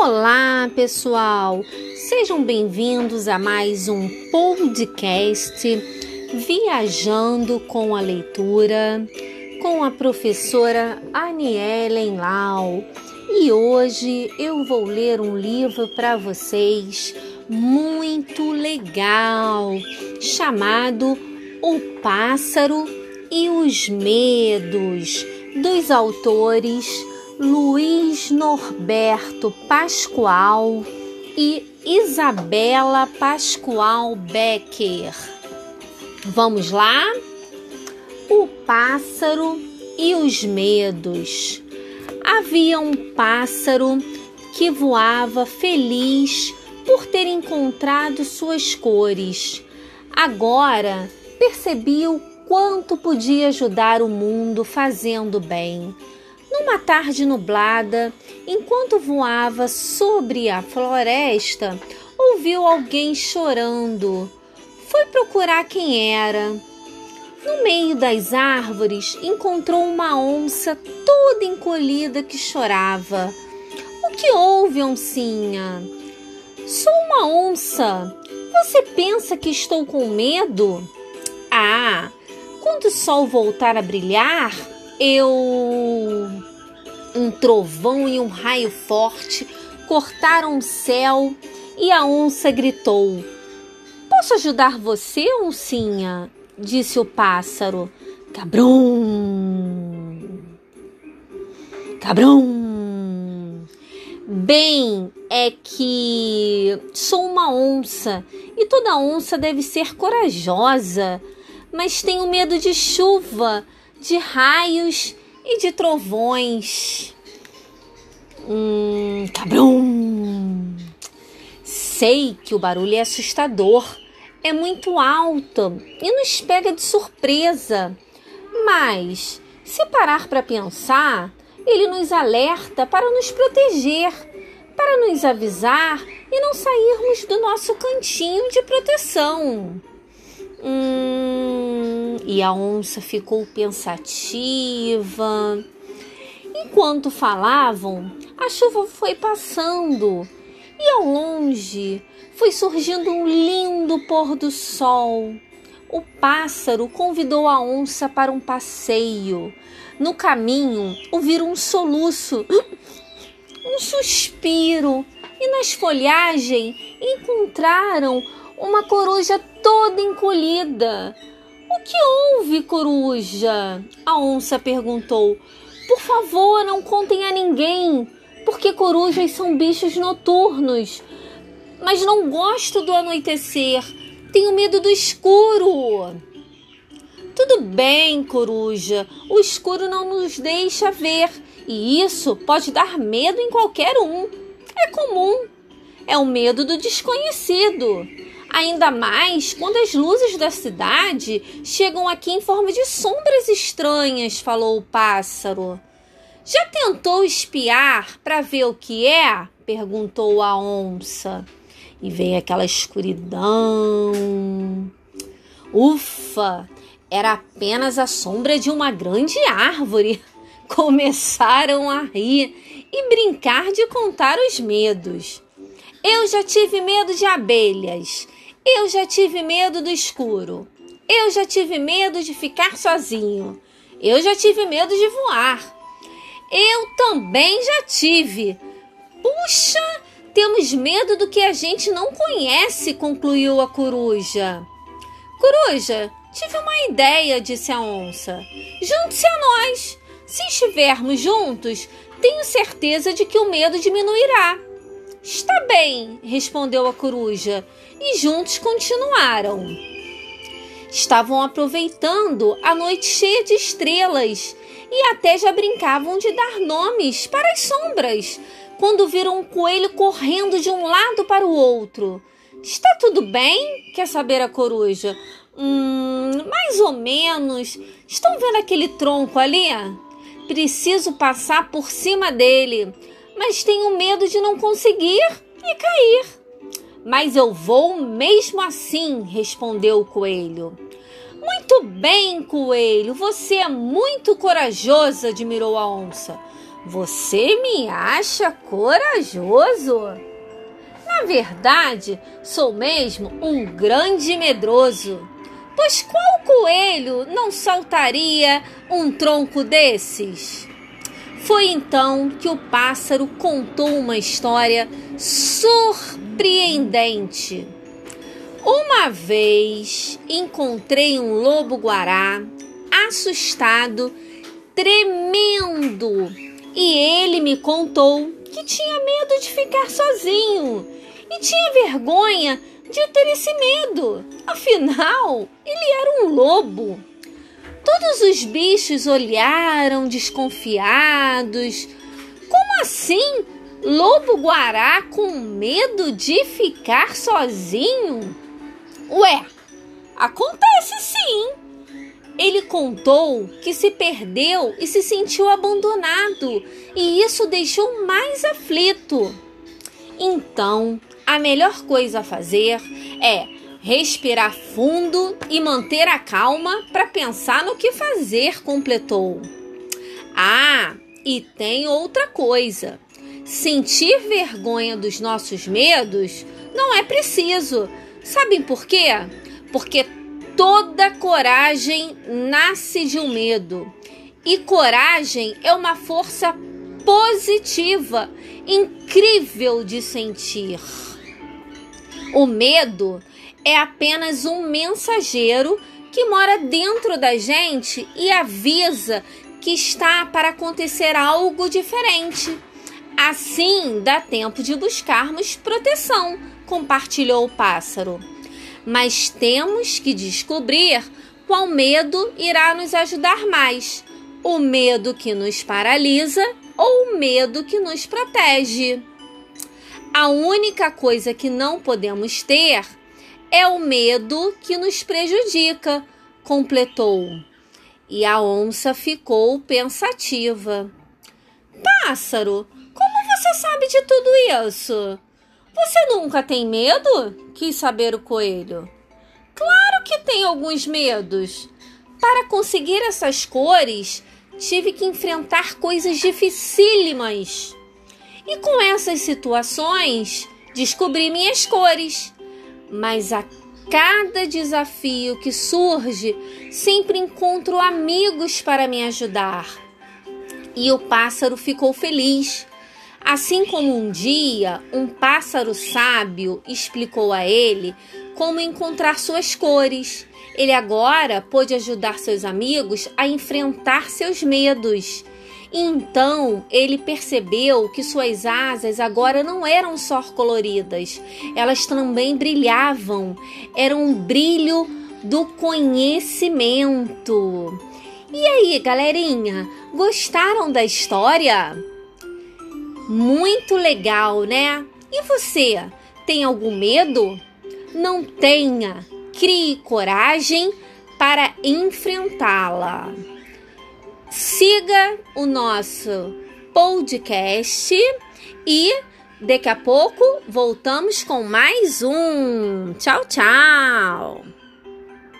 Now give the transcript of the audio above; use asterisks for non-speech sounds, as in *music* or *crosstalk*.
Olá, pessoal! Sejam bem-vindos a mais um podcast Viajando com a Leitura com a professora Anielen Lau. E hoje eu vou ler um livro para vocês muito legal chamado O Pássaro e os Medos, dos autores Luiz Norberto Pascoal e Isabela Pascoal Becker. Vamos lá? O pássaro e os medos. Havia um pássaro que voava feliz por ter encontrado suas cores. Agora percebia o quanto podia ajudar o mundo fazendo bem. Numa tarde nublada, enquanto voava sobre a floresta, ouviu alguém chorando. Foi procurar quem era. No meio das árvores, encontrou uma onça toda encolhida que chorava. O que houve, oncinha? Sou uma onça. Você pensa que estou com medo? Ah, quando o sol voltar a brilhar, eu. Um trovão e um raio forte cortaram o céu e a onça gritou: Posso ajudar você, oncinha? disse o pássaro. Cabrum! Cabrum! Bem, é que sou uma onça e toda onça deve ser corajosa, mas tenho medo de chuva de raios e de trovões. Hum, cabrum! Sei que o barulho é assustador, é muito alto e nos pega de surpresa. Mas, se parar para pensar, ele nos alerta para nos proteger, para nos avisar e não sairmos do nosso cantinho de proteção. Hum, e a onça ficou pensativa. Enquanto falavam, a chuva foi passando e ao longe foi surgindo um lindo pôr do sol. O pássaro convidou a onça para um passeio. No caminho, ouviram um soluço, um suspiro, e nas folhagens encontraram uma coruja toda encolhida. O que houve, coruja? A onça perguntou. Por favor, não contem a ninguém, porque corujas são bichos noturnos. Mas não gosto do anoitecer. Tenho medo do escuro. Tudo bem, coruja. O escuro não nos deixa ver, e isso pode dar medo em qualquer um. É comum. É o medo do desconhecido. Ainda mais quando as luzes da cidade chegam aqui em forma de sombras estranhas, falou o pássaro. Já tentou espiar para ver o que é? perguntou a onça. E veio aquela escuridão. Ufa! Era apenas a sombra de uma grande árvore. *laughs* Começaram a rir e brincar de contar os medos. Eu já tive medo de abelhas eu já tive medo do escuro. Eu já tive medo de ficar sozinho. Eu já tive medo de voar. Eu também já tive. Puxa, temos medo do que a gente não conhece, concluiu a coruja. Coruja, tive uma ideia, disse a onça. Junte-se a nós. Se estivermos juntos, tenho certeza de que o medo diminuirá. Está bem, respondeu a coruja, e juntos continuaram. Estavam aproveitando a noite cheia de estrelas e até já brincavam de dar nomes para as sombras, quando viram um coelho correndo de um lado para o outro. Está tudo bem? quer saber a coruja. Hum, mais ou menos. Estão vendo aquele tronco ali? Preciso passar por cima dele mas tenho medo de não conseguir e cair. Mas eu vou mesmo assim, respondeu o coelho. Muito bem, coelho, você é muito corajoso, admirou a onça. Você me acha corajoso? Na verdade, sou mesmo um grande medroso. Pois qual coelho não saltaria um tronco desses? Foi então que o pássaro contou uma história surpreendente. Uma vez encontrei um lobo-guará assustado, tremendo, e ele me contou que tinha medo de ficar sozinho e tinha vergonha de ter esse medo. Afinal, ele era um lobo. Todos os bichos olharam desconfiados. Como assim? Lobo-guará com medo de ficar sozinho? Ué, acontece sim. Ele contou que se perdeu e se sentiu abandonado, e isso deixou mais aflito. Então, a melhor coisa a fazer é respirar fundo e manter a calma para pensar no que fazer, completou. Ah, e tem outra coisa. Sentir vergonha dos nossos medos não é preciso. Sabem por quê? Porque toda coragem nasce de um medo. E coragem é uma força positiva, incrível de sentir. O medo é apenas um mensageiro que mora dentro da gente e avisa que está para acontecer algo diferente. Assim dá tempo de buscarmos proteção, compartilhou o pássaro. Mas temos que descobrir qual medo irá nos ajudar mais: o medo que nos paralisa ou o medo que nos protege. A única coisa que não podemos ter é o medo que nos prejudica, completou. E a onça ficou pensativa. Pássaro, como você sabe de tudo isso? Você nunca tem medo? quis saber o coelho. Claro que tem alguns medos. Para conseguir essas cores, tive que enfrentar coisas dificílimas. E com essas situações, descobri minhas cores mas a cada desafio que surge, sempre encontro amigos para me ajudar. E o pássaro ficou feliz. Assim como um dia um pássaro sábio explicou a ele como encontrar suas cores, ele agora pôde ajudar seus amigos a enfrentar seus medos então ele percebeu que suas asas agora não eram só coloridas, elas também brilhavam. Era um brilho do conhecimento. E aí, galerinha, gostaram da história? Muito legal, né? E você, tem algum medo? Não tenha, crie coragem para enfrentá-la. Siga o nosso podcast e daqui a pouco voltamos com mais um. Tchau, tchau!